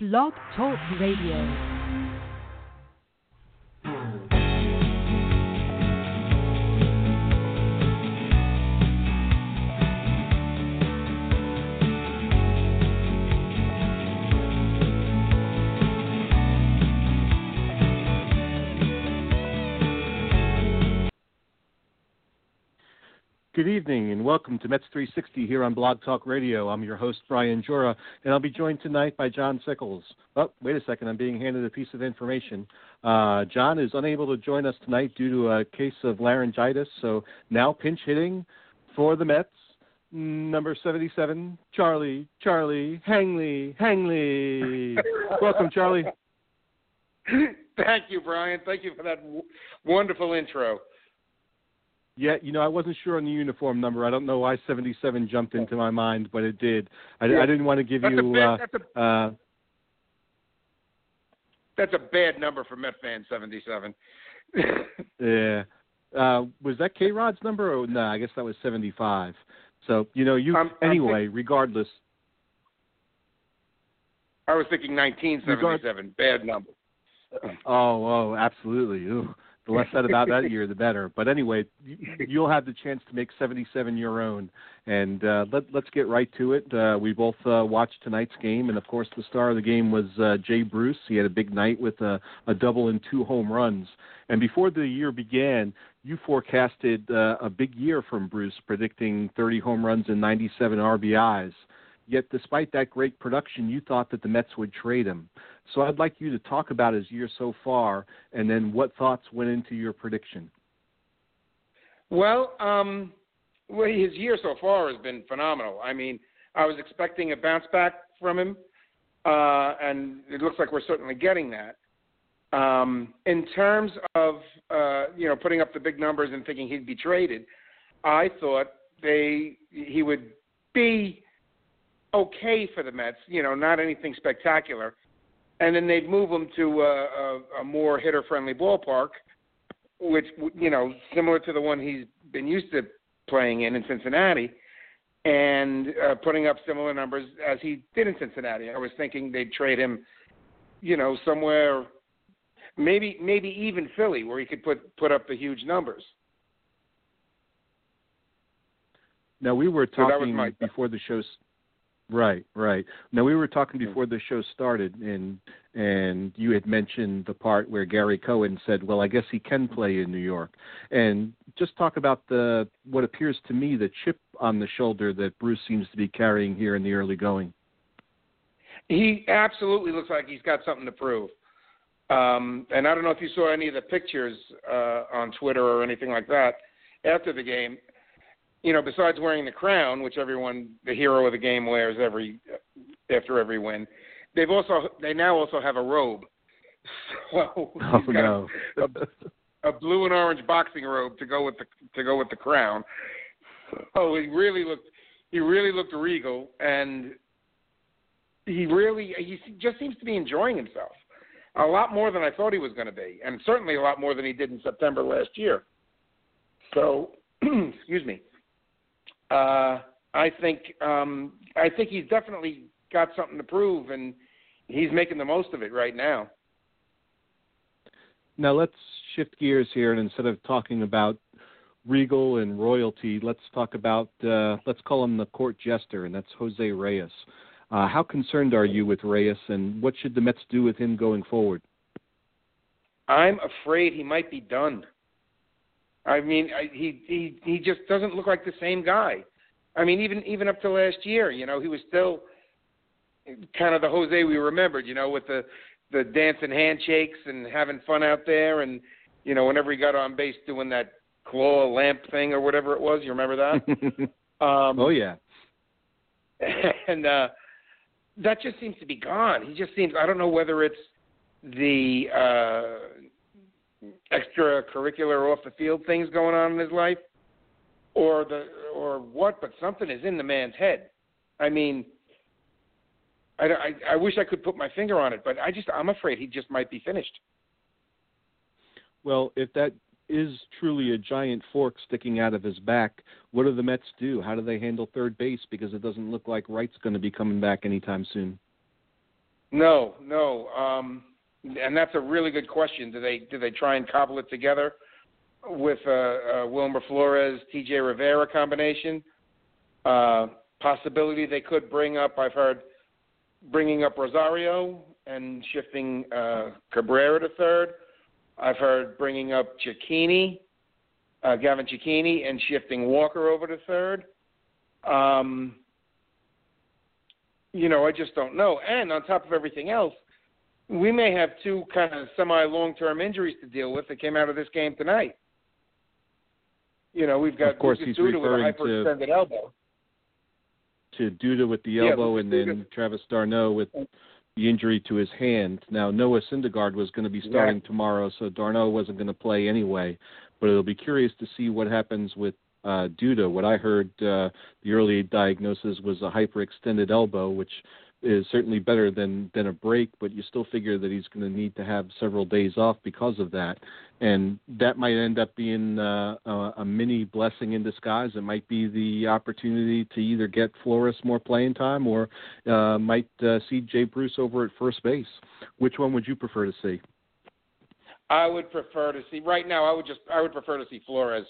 Blog Talk Radio. Good evening and welcome to Mets 360 here on Blog Talk Radio. I'm your host, Brian Joura, and I'll be joined tonight by John Sickles. Oh, wait a second, I'm being handed a piece of information. Uh, John is unable to join us tonight due to a case of laryngitis, so now pinch hitting for the Mets, number 77, Charlie, Charlie, Hangley, Hangley. welcome, Charlie. Thank you, Brian. Thank you for that w- wonderful intro. Yeah, you know, I wasn't sure on the uniform number. I don't know why 77 jumped into my mind, but it did. I, Yeah. I didn't want to give That's a you. bad, uh, that's a uh, that's a bad number for Met fan seventy seven. yeah. Uh, was that K Rod's number? Or no, I guess that was 75. So you know, you I'm- I'm anyway. regardless, I was thinking nineteen seventy seven. Bad number. oh, oh, absolutely. Ooh, the less said about that year, the better. But anyway, you- you'll have the chance to make 77 your own. And uh, let, let's get right to it. Uh, we both uh, watched tonight's game, and of course, the star of the game was uh, Jay Bruce. He had a big night with a, a double and two home runs. And before the year began, you forecasted uh, a big year from Bruce, predicting 30 home runs and 97 RBIs. Yet, despite that great production, you thought that the Mets would trade him. So, I'd like you to talk about his year so far, and then what thoughts went into your prediction. Well, um, well, his year so far has been phenomenal. I mean, I was expecting a bounce back from him, uh, and it looks like we're certainly getting that. Um, in terms of uh, you know putting up the big numbers and thinking he'd be traded, I thought they he would be okay for the Mets. You know, not anything spectacular, and then they'd move him to a, a, a more hitter-friendly ballpark, which you know similar to the one he's been used to playing in in Cincinnati, and uh, putting up similar numbers as he did in Cincinnati. I was thinking they'd trade him, you know, somewhere, maybe maybe even Philly, where he could put put up the huge numbers. Now we were So talking my- before the show. Right, right. Now we were talking Hmm. before the show started, and and you had mentioned the part where Gary Cohen said, "Well, I guess he can play in New York," and just talk about the what appears to me the chip on the shoulder that Bruce seems to be carrying here in the early going. He absolutely looks like he's got something to prove. Um, and I don't know if you saw any of the pictures uh, on Twitter or anything like that after the game. You know, besides wearing the crown, which everyone, the hero of the game, wears every after every win, they've also they now also have a robe. So Oh no! a, a blue and orange boxing robe to go with the to go with the crown. Oh, he really looked he really looked regal, and he really he just seems to be enjoying himself a lot more than I thought he was going to be, and certainly a lot more than he did in September last year. So, excuse me. Uh, I think um, I think he's definitely got something to prove, and he's making the most of it right now. Now let's shift gears here, and instead of talking about Regal and royalty, let's talk about uh, let's call him the court jester, and that's Jose Reyes. Uh, how concerned are you with Reyes, and what should the Mets do with him going forward? I'm afraid he might be done. I mean, I, he he he just doesn't look like the same guy. I mean, even even up to last year, you know, he was still kind of the Jose we remembered, you know, with the the dancing handshakes and having fun out there, and you know, whenever he got on base doing that claw lamp thing or whatever it was, you remember that? um, oh yeah, and uh, that just seems to be gone. He just seems. I don't know whether it's the uh, extracurricular off the field things going on in his life, or the or what. But something is in the man's head. I mean, I, I, I wish I could put my finger on it, but I just I'm afraid he just might be finished. Well, if that is truly a giant fork sticking out of his back, what do the Mets do? How do they handle third base? Because it doesn't look like Wright's going to be coming back anytime soon. No, no. Um, and that's a really good question. Do they do they try and cobble it together with uh, uh, Wilmer Flores, T.J. Rivera combination? Uh, possibility they could bring up. I've heard bringing up Rosario and shifting uh, Cabrera to third. I've heard bringing up Cecchini, uh, Gavin Cecchini, and shifting Walker over to third. Um, you know, I just don't know. And on top of everything else, we may have two kind of semi long term injuries to deal with that came out of this game tonight. You know, we've got of course he's Duda with a referring hyperextended to elbow. to Duda with the elbow, Lucas and then Duda. Travis d'Arnaud with the injury to his hand. Now Noah Syndergaard was going to be starting tomorrow, so d'Arnaud wasn't going to play anyway. But it'll be curious to see what happens with uh, Duda. What I heard, uh, the early diagnosis was a hyperextended elbow, which is certainly better than than a break, but you still figure that he's going to need to have several days off because of that, and that might end up being uh, a, a mini blessing in disguise. It might be the opportunity to either get Flores more playing time or uh, might uh, see Jay Bruce over at first base. Which one would you prefer to see? I would prefer to see right now. I would just I would prefer to see Flores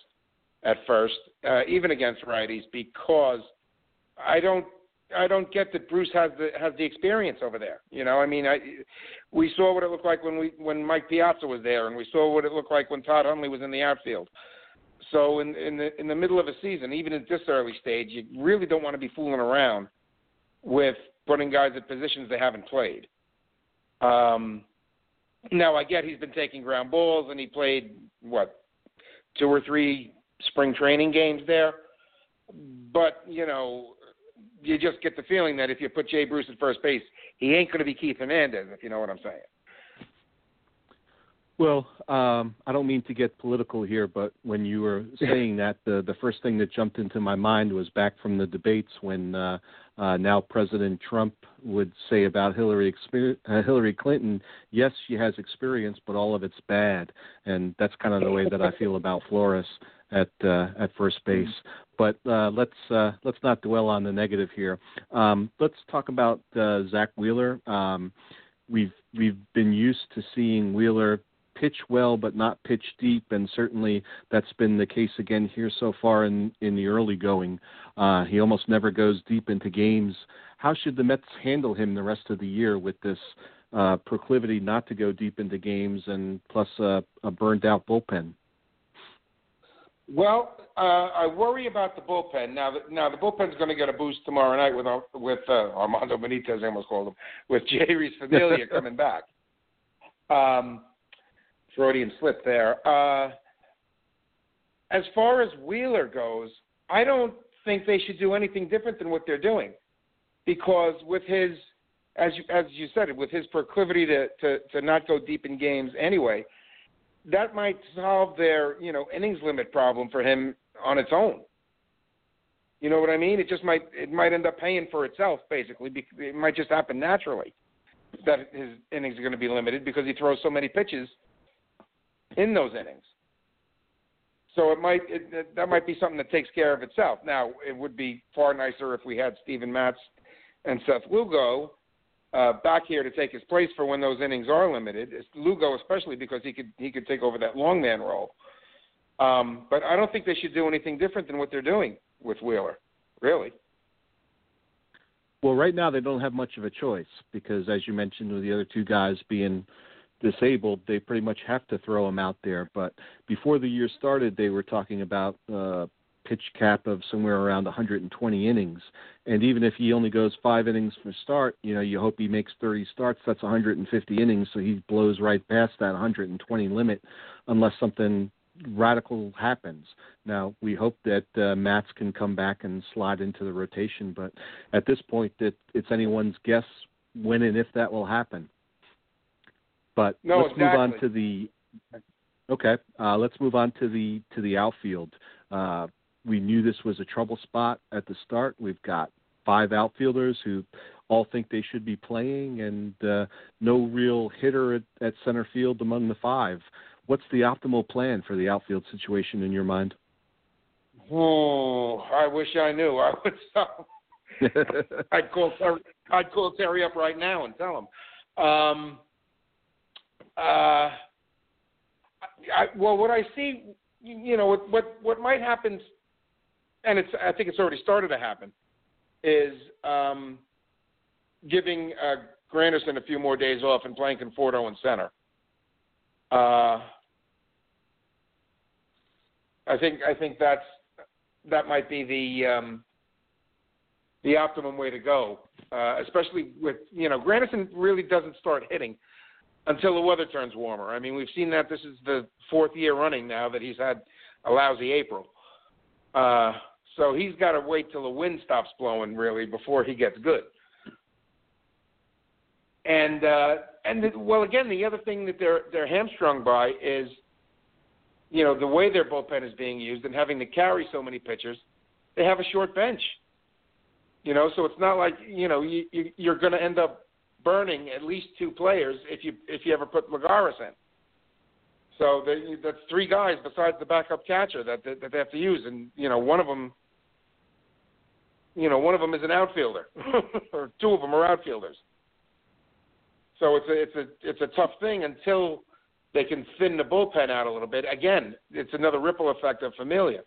at first, uh, even against righties, because I don't I don't get that Bruce has the has the experience over there. You know, I mean, I we saw what it looked like when we when Mike Piazza was there, and we saw what it looked like when Todd Hundley was in the outfield. So in in the in the middle of a season, even at this early stage, you really don't want to be fooling around with putting guys at positions they haven't played. Um, now I get he's been taking ground balls, and he played what two or three spring training games there. But you know, you just get the feeling that if you put Jay Bruce at first base, he ain't going to be Keith Hernandez, if you know what I'm saying. Well, um, I don't mean to get political here, but when you were saying that, the the first thing that jumped into my mind was back from the debates when uh, uh, now President Trump would say about Hillary exper- uh, Hillary Clinton, yes, she has experience, but all of it's bad, and that's kind of the way that I feel about Flores at uh, at first base. But uh, let's uh, let's not dwell on the negative here. Um, let's talk about uh, Zach Wheeler. Um, we've we've been used to seeing Wheeler pitch well but not pitch deep, and certainly that's been the case again here so far in in the early going. Uh, he almost never goes deep into games. How should the Mets handle him the rest of the year with this uh, proclivity not to go deep into games and plus a, a burned out bullpen? Well, uh, I worry about the bullpen now. That, now the bullpen's going to get a boost tomorrow night with with uh, Armando Benitez. I almost called him with Jeurys Familia coming back. Um, Freudian slip there. Uh, as far as Wheeler goes, I don't think they should do anything different than what they're doing, because with his, as you, as you said, with his proclivity to, to to not go deep in games anyway, that might solve their you know innings limit problem for him on its own. You know what I mean? It just might it might end up paying for itself basically. It might just happen naturally that his innings are going to be limited because he throws so many pitches in those innings. So it might it, it- that might be something that takes care of itself. Now it would be far nicer if we had Steven Matz and Seth Lugo uh, back here to take his place for when those innings are limited. It's Lugo especially because he could he could take over that long man role. Um, but I don't think they should do anything different than what they're doing with Wheeler. Really. Well, right now they don't have much of a choice because, as you mentioned, with the other two guys being disabled, they pretty much have to throw them out there. But before the year started, they were talking about uh, pitch cap of somewhere around 120 innings. And even if he only goes five innings for start, you know, you hope he makes 30 starts. That's 150 innings, so he blows right past that 120 limit, unless something radical happens. Now we hope that uh, Matz can come back and slide into the rotation, but at this point, it, it's anyone's guess when and if that will happen. But No, let's move on to the. Okay, uh, let's move on to the to the outfield. Uh, we knew this was a trouble spot at the start. We've got five outfielders who all think they should be playing, and uh, no real hitter at, at center field among the five. What's the optimal plan for the outfield situation in your mind? Oh, I wish I knew. I would. I'd call Terry, I'd call Terry up right now and tell him. Um, uh, I, well, what I see, you know, what what, what might happen, and it's I think it's already started to happen, is um, giving uh, Granderson a few more days off and playing Conforto in center. Uh, I think I think that's that might be the um, the optimum way to go, uh, especially with you know Granderson really doesn't start hitting until the weather turns warmer. I mean, we've seen that this is the fourth year running now that he's had a lousy April. Uh, so he's got to wait till the wind stops blowing really before he gets good. And uh, and the, well, again, the other thing that they're they're hamstrung by is, you know, the way their bullpen is being used and having to carry so many pitchers, they have a short bench. You know, so it's not like you know you, you you're going to end up burning at least two players if you if you ever put Lagares in. So they, that's three guys besides the backup catcher that, that that they have to use, and you know one of them, you know one of them is an outfielder, or two of them are outfielders. So it's a it's a it's a tough thing until they can thin the bullpen out a little bit. Again, it's another ripple effect of Familia.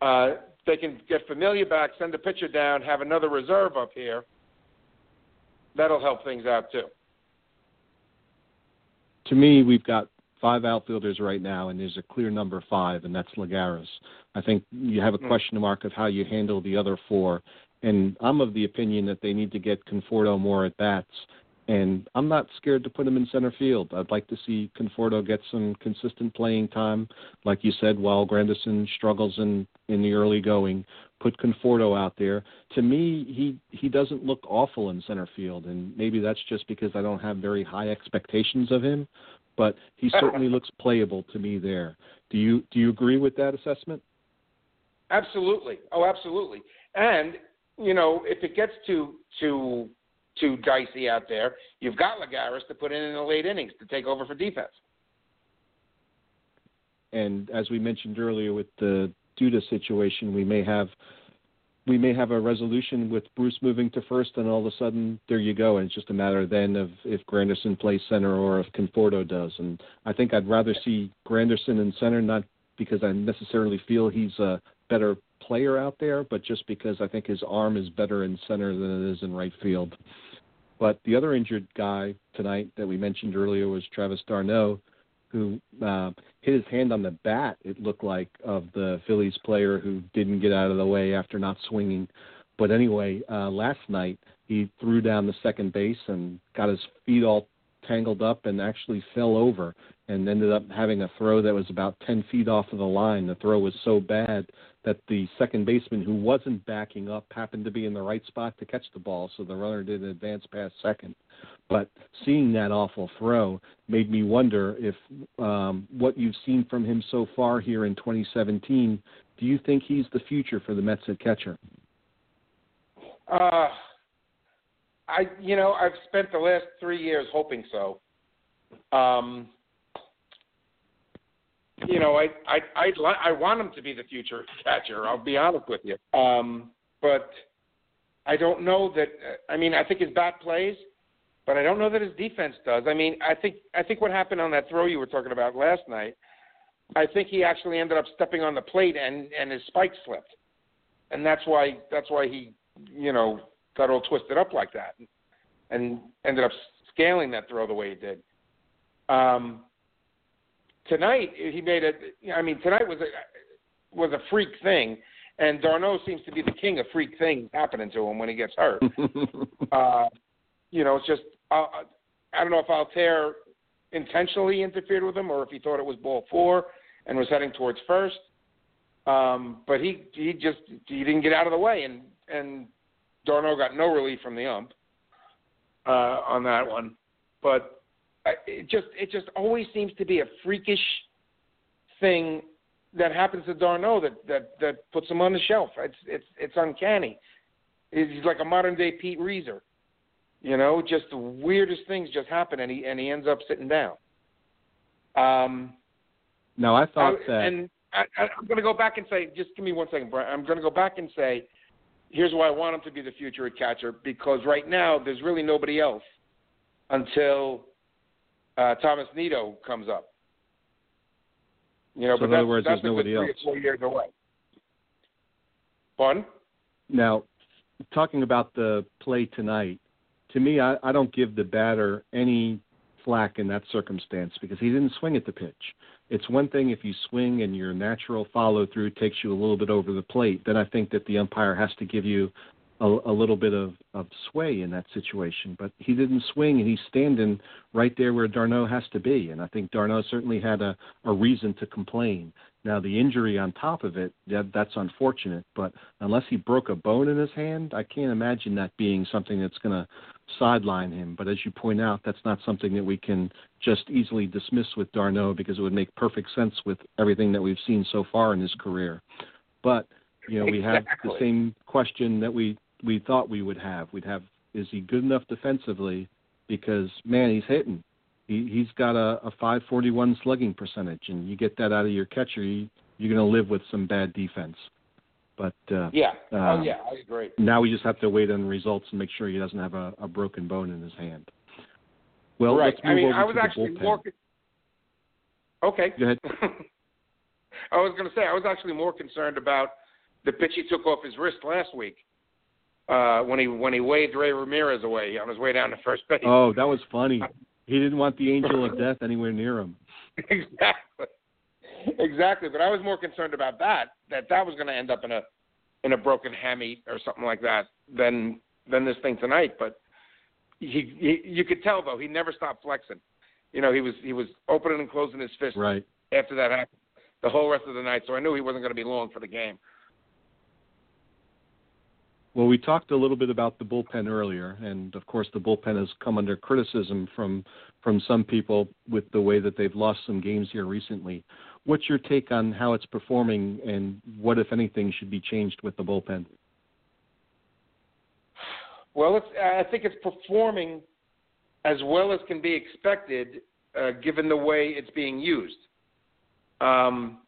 Uh, they can get Familia back, send a pitcher down, have another reserve up here. That'll help things out too. To me, we've got five outfielders right now, and there's a clear number five, and that's Lagares. I think you have a hmm. question mark of how you handle the other four, and I'm of the opinion that they need to get Conforto more at bats and I'm not scared to put him in center field. I'd like to see Conforto get some consistent playing time, like you said, while Granderson struggles in in the early going. Put Conforto out there. To me, he he doesn't look awful in center field, and maybe that's just because I don't have very high expectations of him. But he uh-uh. certainly looks playable to me there. Do you do you agree with that assessment? Absolutely. Oh, absolutely. And you know, if it gets to to too dicey out there, you've got Lagares to put in in the late innings to take over for defense. And as we mentioned earlier with the Duda situation, we may have we may have a resolution with Bruce moving to first, and all of a sudden there you go. And it's just a matter then of if Granderson plays center or if Conforto does. And I think I'd rather see Granderson in center, not because I necessarily feel he's a better player out there, but just because I think his arm is better in center than it is in right field. But the other injured guy tonight that we mentioned earlier was Travis d'Arnaud, who uh, hit his hand on the bat. It looked like of the Phillies player who didn't get out of the way after not swinging. But anyway, uh, last night he threw down the second base and got his feet all tangled up and actually fell over and ended up having a throw that was about 10 feet off of the line. The throw was so bad that the second baseman, who wasn't backing up, happened to be in the right spot to catch the ball, so the runner didn't advance past second. But seeing that awful throw made me wonder if um, what you've seen from him so far here in 2017, do you think he's the future for the Mets at catcher? Uh, I, you know, I've spent the last three years hoping so. Um, you know, I I I li- I want him to be the future catcher. I'll be honest with you. Um, but I don't know that. I mean, I think his bat plays, but I don't know that his defense does. I mean, I think I think what happened on that throw you were talking about last night. I think he actually ended up stepping on the plate and and his spike slipped, and that's why that's why he you know got all twisted up like that, and ended up scaling that throw the way he did. Um, tonight he made it. I mean, tonight was a was a freak thing, and d'Arnaud seems to be the king of freak things happening to him when he gets hurt. uh, you know, it's just uh, I don't know if Altherr intentionally interfered with him or if he thought it was ball four and was heading towards first. Um, but he he just he didn't get out of the way, and and d'Arnaud got no relief from the ump uh, on that one. But it just it just always seems to be a freakish thing that happens to d'Arnaud that that that puts him on the shelf. It's it's it's uncanny. He's like a modern day Pete Reiser. You know, just the weirdest things just happen, and he and he ends up sitting down. Um, no, I thought I, that, and I, I'm going to go back and say, just give me one second, Brian. I'm going to go back and say, here's why I want him to be the future at catcher because right now there's really nobody else until uh, Thomas Nido comes up. You know, so but in that's, other words, there's nobody else. Four years away. Pardon? Now, talking about the play tonight, to me, I, I don't give the batter any flack in that circumstance because he didn't swing at the pitch. It's one thing if you swing and your natural follow through takes you a little bit over the plate, then I think that the umpire has to give you a, a little bit of, of sway in that situation. But he didn't swing and he's standing right there where d'Arnaud has to be. And I think d'Arnaud certainly had a, a reason to complain. Now the injury on top of it, that, that's unfortunate. But unless he broke a bone in his hand, I can't imagine that being something that's going to sideline him. But as you point out, that's not something that we can just easily dismiss with d'Arnaud because it would make perfect sense with everything that we've seen so far in his career. But you know, we have the same question that we we thought we would have. We'd have is he good enough defensively? Because man, he's hitting. He he's got a, a 541 slugging percentage, and you get that out of your catcher, you, you're going to live with some bad defense. But uh, Yeah. oh Um, yeah, I agree. now we just have to wait on the results and make sure he doesn't have a, a broken bone in his hand. Well, right. let's move I mean, over I was to actually more. Okay. Go ahead. I was going to say I was actually more concerned about the pitch he took off his wrist last week uh, when he when he waved Ray Ramirez away on his way down to first base. Oh, that was funny. He didn't want the angel of death anywhere near him. exactly. Exactly, but I was more concerned about that that that was going to end up in a in a broken hammy or something like that than than this thing tonight. But he, he you could tell though he never stopped flexing. You know, he was he was opening and closing his fist Right. after that happened the whole rest of the night. So I knew he wasn't going to be long for the game. Well, we talked a little bit about the bullpen earlier, and of course, the bullpen has come under criticism from from some people with the way that they've lost some games here recently. What's your take on how it's performing, and what, if anything, should be changed with the bullpen? Well, it's, I think it's performing as well as can be expected, uh, given the way it's being used. Um,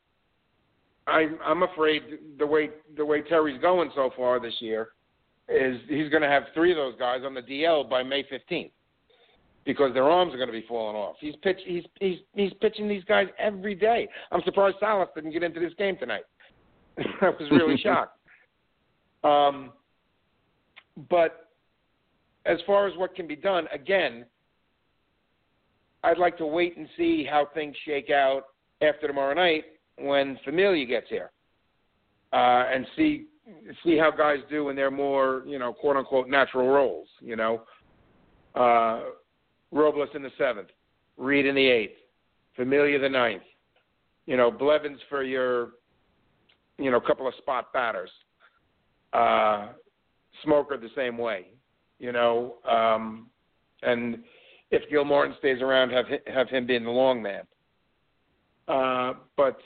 I, I'm afraid the way the way Terry's going so far this year is he's going to have three of those guys on the DL by May 15th because their arms are going to be falling off. He's pitch he's he's he's pitching these guys every day. I'm surprised Salas didn't get into this game tonight. I was really shocked. Um, but as far as what can be done, again, I'd like to wait and see how things shake out after tomorrow night when Familia gets here, uh, and see see how guys do in their more you know quote unquote natural roles. You know, uh, Robles in the seventh, Reed in the eighth, Familia the ninth. You know, Blevins for your you know couple of spot batters. Uh, Smoker the same way. You know, um, and if Gilmartin stays around, have have him being the long man. Uh, but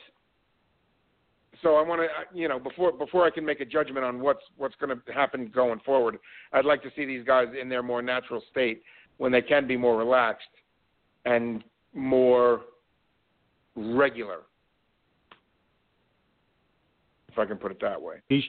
so I want to, uh, you know, before before I can make a judgment on what's what's going to happen going forward, I'd like to see these guys in their more natural state when they can be more relaxed and more regular, if I can put it that way. He's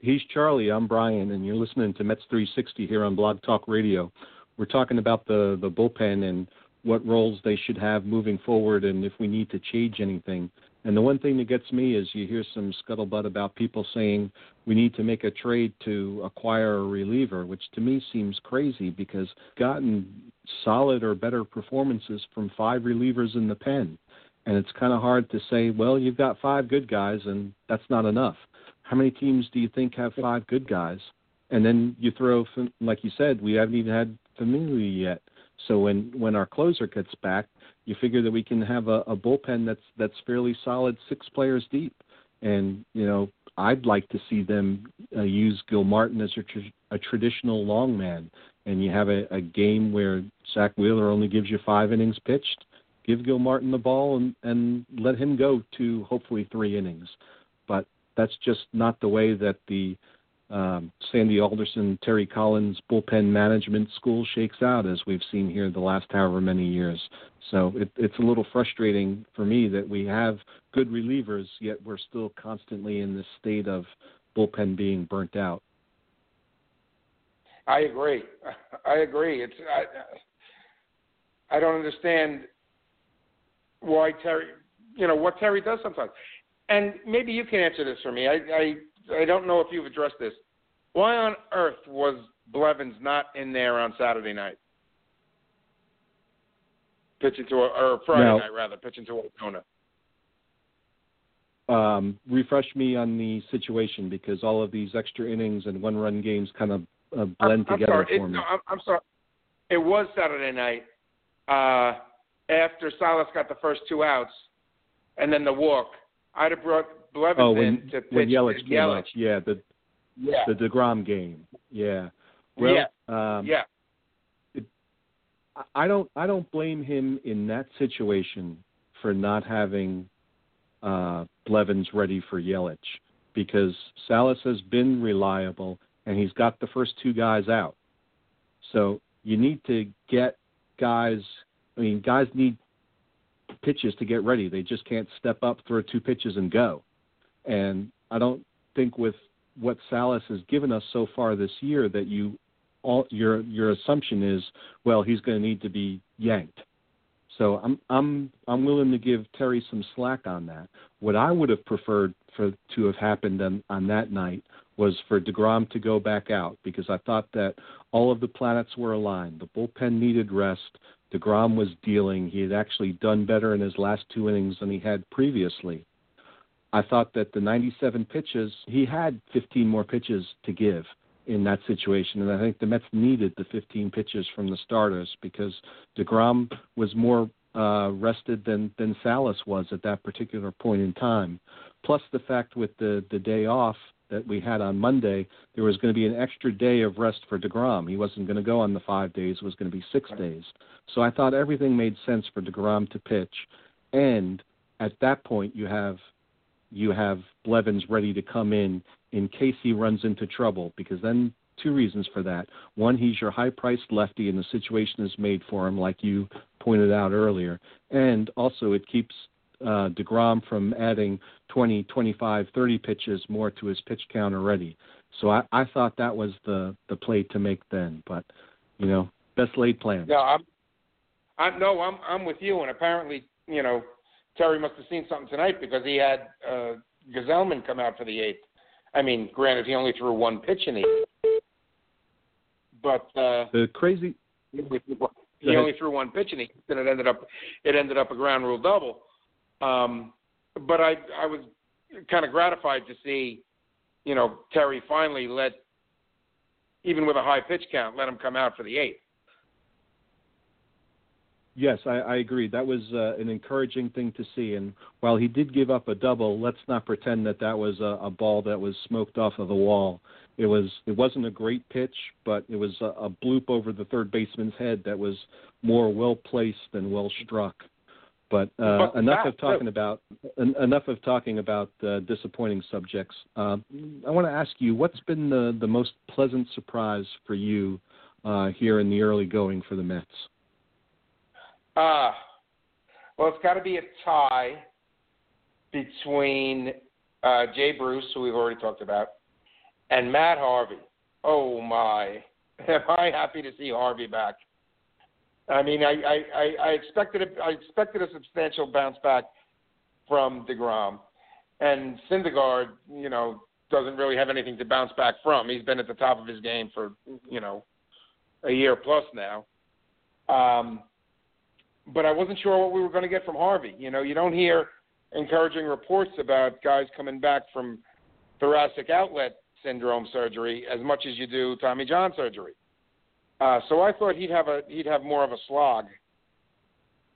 he's Charlie. I'm Brian, and you're listening to Mets 360 here on Blog Talk Radio. We're talking about the the bullpen and what roles they should have moving forward, and if we need to change anything. And the one thing that gets me is you hear some scuttlebutt about people saying we need to make a trade to acquire a reliever, which to me seems crazy because gotten solid or better performances from five relievers in the pen. And it's kind of hard to say, well, you've got five good guys, and that's not enough. How many teams do you think have five good guys? And then you throw, like you said, we haven't even had Familia yet. So when when our closer gets back, you figure that we can have a, a bullpen that's that's fairly solid, six players deep. And you know, I'd like to see them uh, use Gilmartin as a, tr- a traditional long man, and you have a, a game where Zach Wheeler only gives you five innings pitched. Give Gilmartin the ball and and let him go to hopefully three innings. But that's just not the way that the um, Sandy Alderson, Terry Collins bullpen management school shakes out, as we've seen here the last however many years. So it, it's a little frustrating for me that we have good relievers, yet we're still constantly in this state of bullpen being burnt out. I agree. I agree. It's I, I don't understand why Terry, you know, what Terry does sometimes. And maybe you can answer this for me. I I I don't know if you've addressed this. Why on earth was Blevins not in there on Saturday night? Pitching to a, or Friday no. night rather, pitching to Arizona. Um, refresh me on the situation because all of these extra innings and one-run games kind of uh, blend I'm, together I'm sorry. for it, me. No, I'm, I'm sorry. It was Saturday night uh, after Salas got the first two outs, and then the walk. I'd have brought Oh, when, to pitch when Yelich came Yelich. up, yeah, the Yeah. the Degrom game, yeah. Well, yeah. um, yeah. I don't I don't blame him in that situation for not having uh, Blevins ready for Yelich because Salas has been reliable and he's got the first two guys out. So you need to get guys. I mean, guys need pitches to get ready. They just can't step up, throw two pitches, and go. And I don't think with what Salas has given us so far this year that you all your your assumption is well he's going to need to be yanked. So I'm I'm I'm willing to give Terry some slack on that. What I would have preferred for to have happened on, on that night was for Degrom to go back out because I thought that all of the planets were aligned. The bullpen needed rest. Degrom was dealing. He had actually done better in his last two innings than he had previously. I thought that the 97 pitches, he had 15 more pitches to give in that situation, and I think the Mets needed the 15 pitches from the starters because Degrom was more uh, rested than than Salas was at that particular point in time. Plus the fact with the the day off that we had on Monday, there was going to be an extra day of rest for Degrom. He wasn't going to go on the five days; it was going to be six days. So I thought everything made sense for Degrom to pitch, and at that point you have you have Blevins ready to come in in case he runs into trouble because then two reasons for that. One, he's your high priced lefty and the situation is made for him like you pointed out earlier. And also it keeps uh, DeGrom from adding 20, 25, 30 pitches more to his pitch count already. So I, I thought that was the, the play to make then. But, you know, best laid plans. No, I'm, I'm no, I'm I'm with you. And apparently, you know, Terry must have seen something tonight because he had uh, Gsellman come out for the eighth. I mean, granted, he only threw one pitch in the eighth, but uh, the crazy. He only threw one pitch in the eighth, and it ended up it ended up a ground rule double. Um, but I I was kind of gratified to see, you know, Terry finally let, even with a high pitch count, let him come out for the eighth. Yes, I, I agree. That was uh, an encouraging thing to see. And while he did give up a double, let's not pretend that that was a, a ball that was smoked off of the wall. It was. It wasn't a great pitch, but it was a, a bloop over the third baseman's head that was more well placed than well struck. But, uh, But enough of talking about en- enough of talking about uh, disappointing subjects. Uh, I want to ask you, what's been the the most pleasant surprise for you uh, here in the early going for the Mets? Uh, well, it's got to be a tie between uh, Jay Bruce, who we've already talked about, and Matt Harvey. Oh my, am I happy to see Harvey back? I mean, I I, I, I expected a, I expected a substantial bounce back from Degrom, and Syndergaard, you know, doesn't really have anything to bounce back from. He's been at the top of his game for you know a year plus now. Um, but I wasn't sure what we were going to get from Harvey. You know, you don't hear encouraging reports about guys coming back from thoracic outlet syndrome surgery as much as you do Tommy John surgery. Uh, so I thought he'd have a he'd have more of a slog,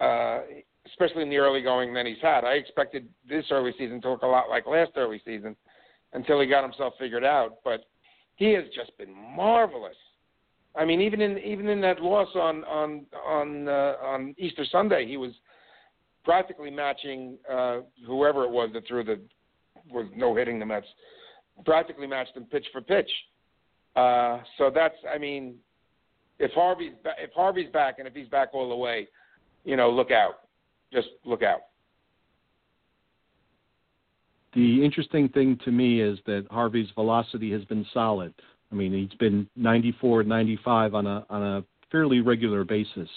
uh, especially in the early going than he's had. I expected this early season to look a lot like last early season until he got himself figured out. But he has just been marvelous. I mean, even in even in that loss on on on uh, on Easter Sunday, he was practically matching uh, whoever it was that threw the was no hitting the Mets. Practically matched them pitch for pitch. Uh, so that's, I mean, if Harvey's ba- if Harvey's back and if he's back all the way, you know, look out. Just look out. the interesting thing to me is that Harvey's velocity has been solid. I mean, he's been 94, 95 on a on a fairly regular basis,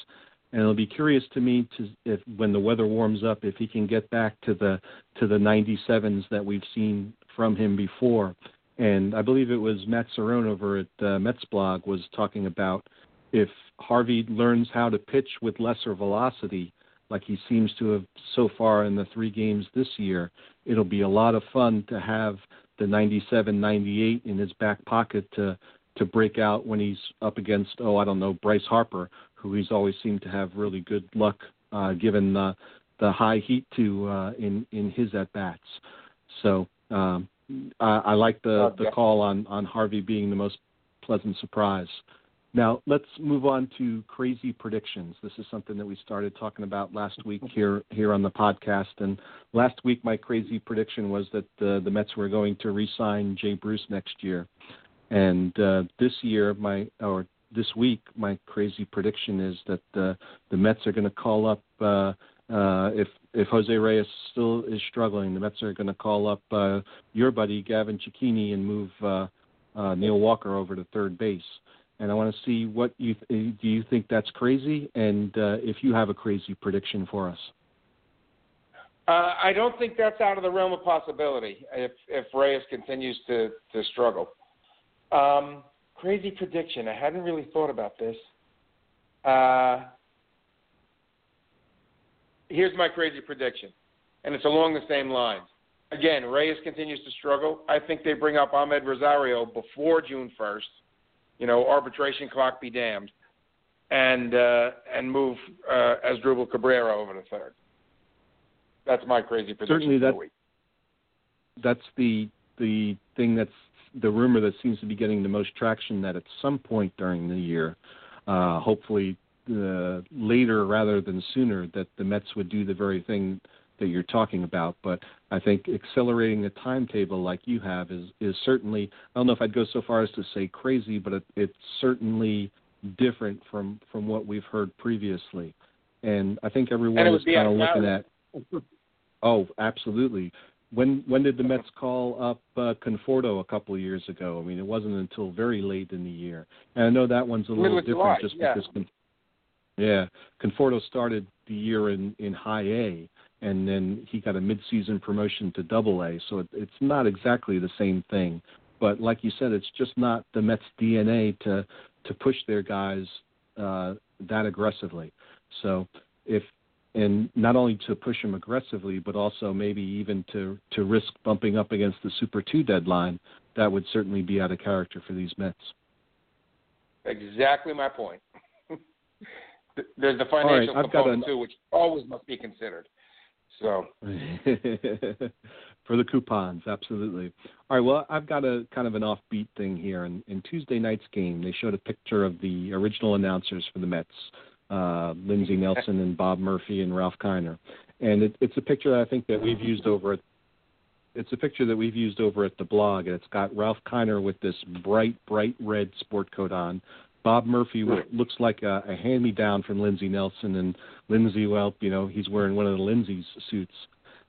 and it'll be curious to me to if when the weather warms up if he can get back to the to the 97s that we've seen from him before. And I believe it was Matt Cerrone over at uh, Mets blog was talking about if Harvey learns how to pitch with lesser velocity, like he seems to have so far in the three games this year, it'll be a lot of fun to have the 97, 98 in his back pocket to to break out when he's up against oh I don't know Bryce Harper, who he's always seemed to have really good luck uh, given the the high heat to uh, in in his at bats. So um, I, I like the the call on on Harvey being the most pleasant surprise. Now let's move on to crazy predictions. This is something that we started talking about last week here here on the podcast. And last week, my crazy prediction was that uh, the Mets were going to re-sign Jay Bruce next year. And uh, this year, my or this week, my crazy prediction is that uh, the Mets are going to call up uh, uh, if if Jose Reyes still is struggling, the Mets are going to call up uh, your buddy Gavin Cecchini and move uh, uh, Neil Walker over to third base and I want to see what you th- do. You think that's crazy, and uh, if you have a crazy prediction for us. Uh, I don't think that's out of the realm of possibility if if Reyes continues to to struggle. Um, crazy prediction. I hadn't really thought about this. Uh, here's my crazy prediction, and it's along the same lines. Again, Reyes continues to struggle. I think they bring up Amed Rosario before June 1st you know, arbitration clock be damned, and uh, and move uh, Asdrubal Cabrera over to third. That's my crazy prediction Certainly that. That's the the thing that's the rumor that seems to be getting the most traction. That at some point during the year, uh, hopefully uh, later rather than sooner, that the Mets would do the very thing that you're talking about. But I think accelerating the timetable like you have is is certainly I don't know if I'd go so far as to say crazy, but it, it's certainly different from from what we've heard previously. And I think everyone is kind of looking at. Oh, absolutely. When when did the Mets call up uh, Conforto a couple of years ago? I mean, it wasn't until very late in the year. And I know that one's a little different July, just yeah. because. Yeah, Conforto started the year in in High A, and then he got a midseason promotion to Double A. So it, it's not exactly the same thing, but like you said, it's just not the Mets' DNA to to push their guys uh, that aggressively. So if and not only to push them aggressively, but also maybe even to to risk bumping up against the Super Two deadline, that would certainly be out of character for these Mets. Exactly my point. There's the financial right, component too, which always must be considered. So for the coupons, absolutely. All right. Well, I've got a kind of an offbeat thing here. In, in Tuesday night's game, they showed a picture of the original announcers for the Mets, uh, Lindsey Nelson and Bob Murphy and Ralph Kiner, and it, it's a picture that I think that we've used over at. It's a picture that we've used over at the blog, and it's got Ralph Kiner with this bright, bright red sport coat on, Bob Murphy looks like a, a hand me down from Lindsey Nelson, and Lindsey, well, you know, he's wearing one of the Lindsey's suits.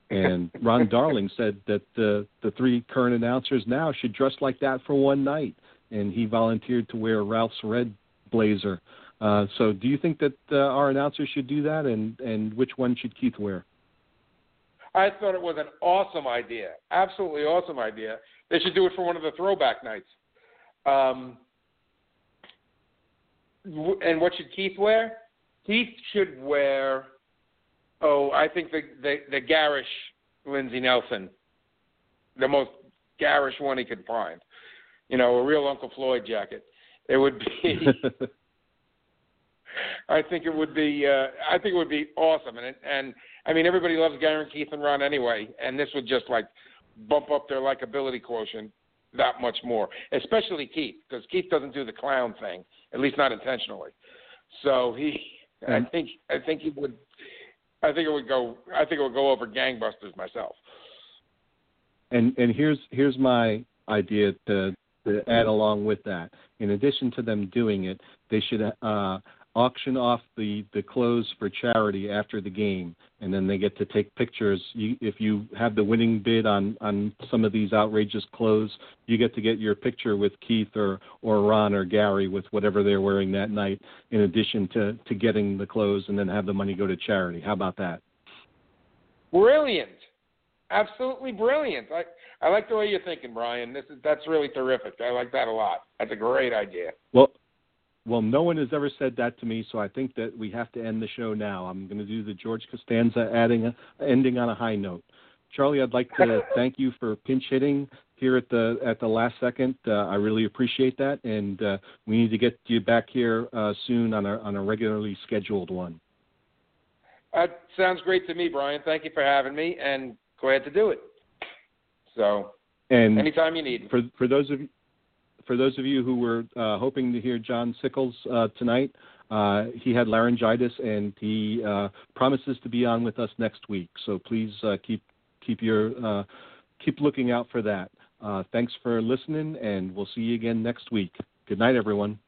And Ron Darling said that the the three current announcers now should dress like that for one night, and he volunteered to wear Ralph's red blazer. Uh, so, do you think that uh, our announcers should do that, and and which one should Keith wear? I thought it was an awesome idea, absolutely awesome idea. They should do it for one of the throwback nights. Um, and what should Keith wear? Keith should wear. Oh, I think the the, the garish Lindsey Nelson, the most garish one he could find. You know, a real Uncle Floyd jacket. It would be. I think it would be. Uh, I think it would be awesome, and and I mean everybody loves Gary, Keith, and Ron anyway, and this would just like bump up their likability quotient that much more, especially Keith, because Keith doesn't do the clown thing, at least not intentionally. So he, I think, I think he would, I think it would go, I think it would go over gangbusters myself. And and here's here's my idea to to add along with that. In addition to them doing it, they should. Uh, auction off the the clothes for charity after the game, and then they get to take pictures. You, if you have the winning bid on on some of these outrageous clothes, you get to get your picture with Keith or or Ron or Gary with whatever they're wearing that night, in addition to to getting the clothes, and then have the money go to charity. How about that? Brilliant, absolutely brilliant. I I like the way you're thinking, Brian. This is that's really terrific. I like that a lot. That's a great idea. Well, well, no one has ever said that to me, so I think that we have to end the show now. I'm going to do the George Costanza adding a, ending on a high note. Charlie, I'd like to thank you for pinch hitting here at the at the last second. Uh, I really appreciate that, and uh, we need to get you back here uh, soon on a on a regularly scheduled one. That sounds great to me, Brian. Thank you for having me, and glad to do it. So, and anytime you need. For for those of you for those of you who were uh, hoping to hear John Sickels uh, tonight, uh, he had laryngitis and he uh, promises to be on with us next week. So please uh, keep keep your uh, keep looking out for that. thanks for listening, and we'll see you again next week. Good night, everyone.